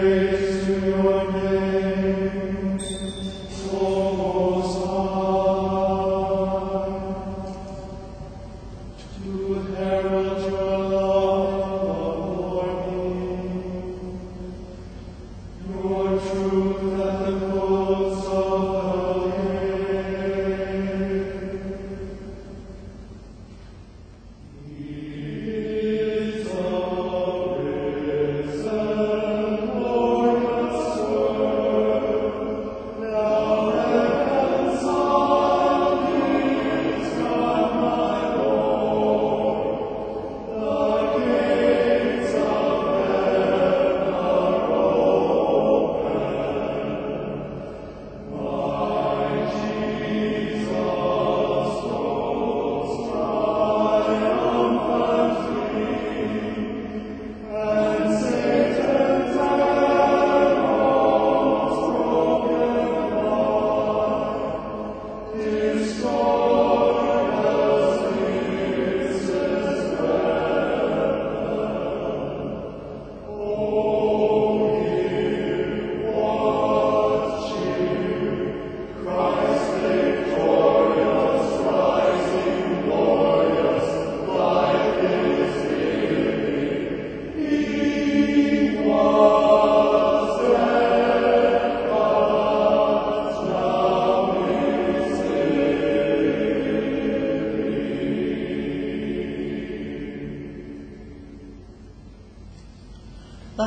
praise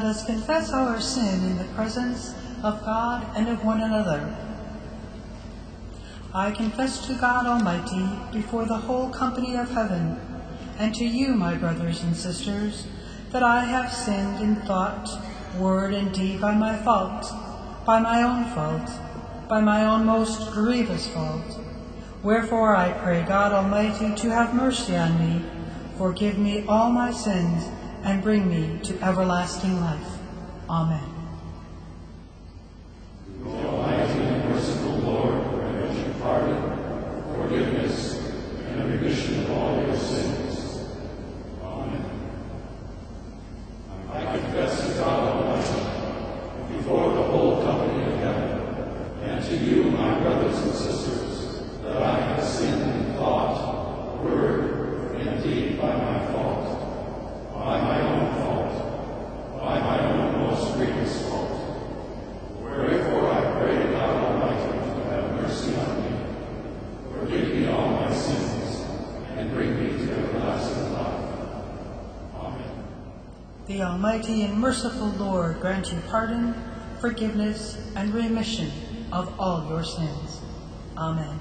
Let us confess our sin in the presence of God and of one another. I confess to God Almighty before the whole company of heaven, and to you, my brothers and sisters, that I have sinned in thought, word, and deed by my fault, by my own fault, by my own most grievous fault. Wherefore I pray God Almighty to have mercy on me, forgive me all my sins, and bring me to everlasting life. Amen. The Almighty and merciful Lord grant you pardon, forgiveness, and remission of all your sins. Amen.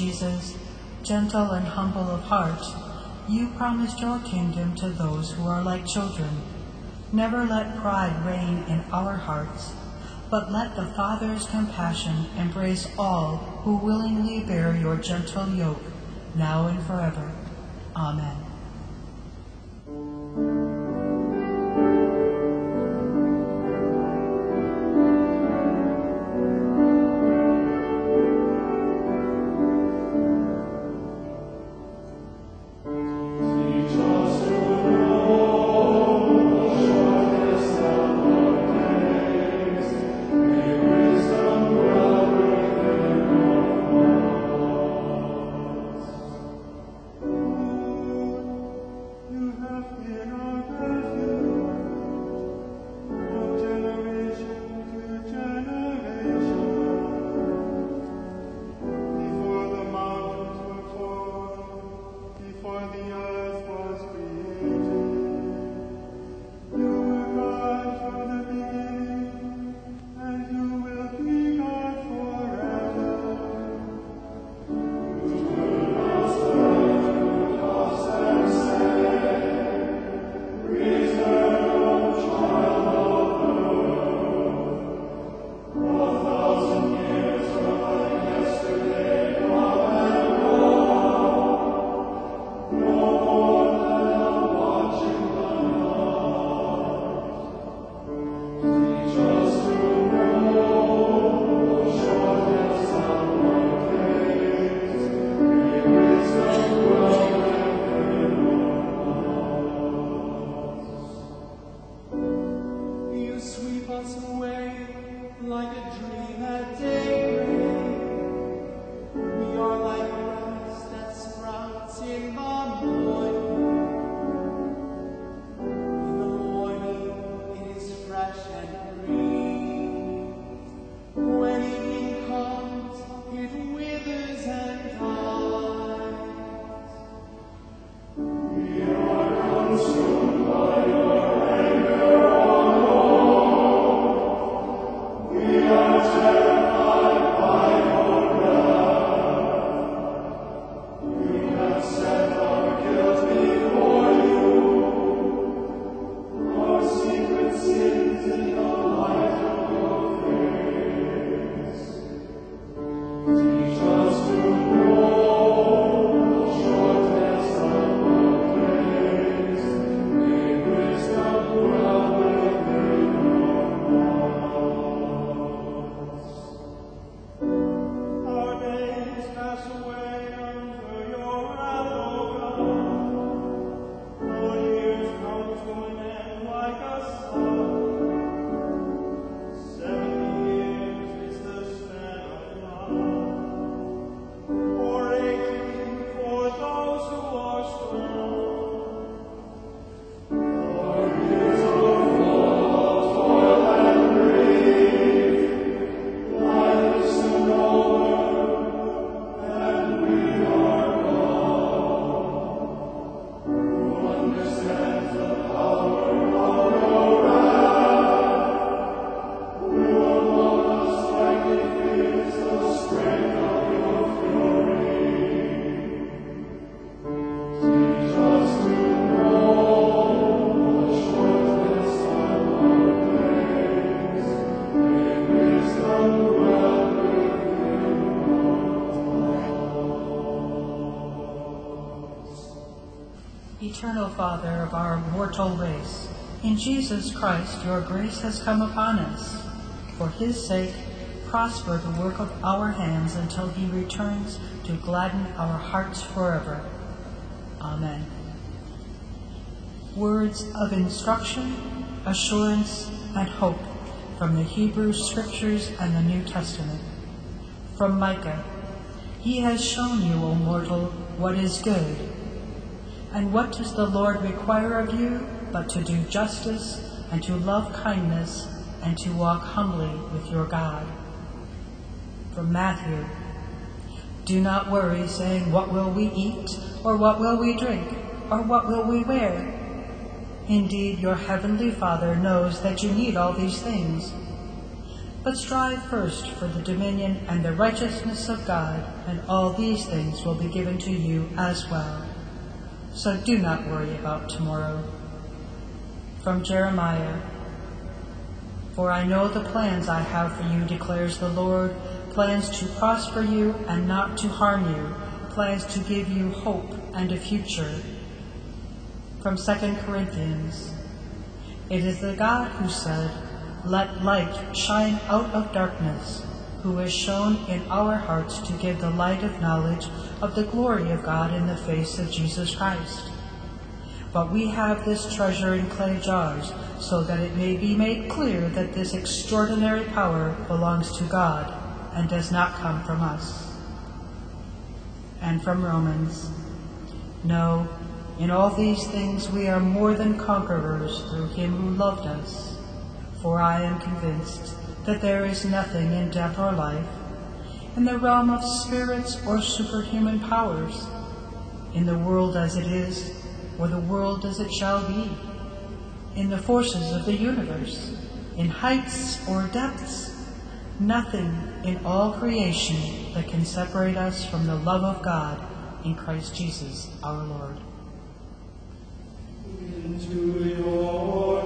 Jesus, gentle and humble of heart, you promised your kingdom to those who are like children. Never let pride reign in our hearts, but let the Father's compassion embrace all who willingly bear your gentle yoke, now and forever. Amen. Eternal Father of our mortal race, in Jesus Christ your grace has come upon us. For his sake, prosper the work of our hands until he returns to gladden our hearts forever. Amen. Words of instruction, assurance, and hope from the Hebrew Scriptures and the New Testament. From Micah He has shown you, O mortal, what is good. And what does the Lord require of you but to do justice and to love kindness and to walk humbly with your God? From Matthew Do not worry, saying, What will we eat? Or what will we drink? Or what will we wear? Indeed, your heavenly Father knows that you need all these things. But strive first for the dominion and the righteousness of God, and all these things will be given to you as well. So do not worry about tomorrow. From Jeremiah For I know the plans I have for you, declares the Lord plans to prosper you and not to harm you, plans to give you hope and a future from 2 Corinthians. It is the God who said, Let light shine out of darkness, who has shone in our hearts to give the light of knowledge of the glory of God in the face of Jesus Christ. But we have this treasure in clay jars, so that it may be made clear that this extraordinary power belongs to God and does not come from us. And from Romans, No, in all these things we are more than conquerors through him who loved us. For I am convinced that there is nothing in death or life, in the realm of spirits or superhuman powers, in the world as it is, or the world as it shall be, in the forces of the universe, in heights or depths, nothing in all creation that can separate us from the love of God in Christ Jesus our Lord. Into your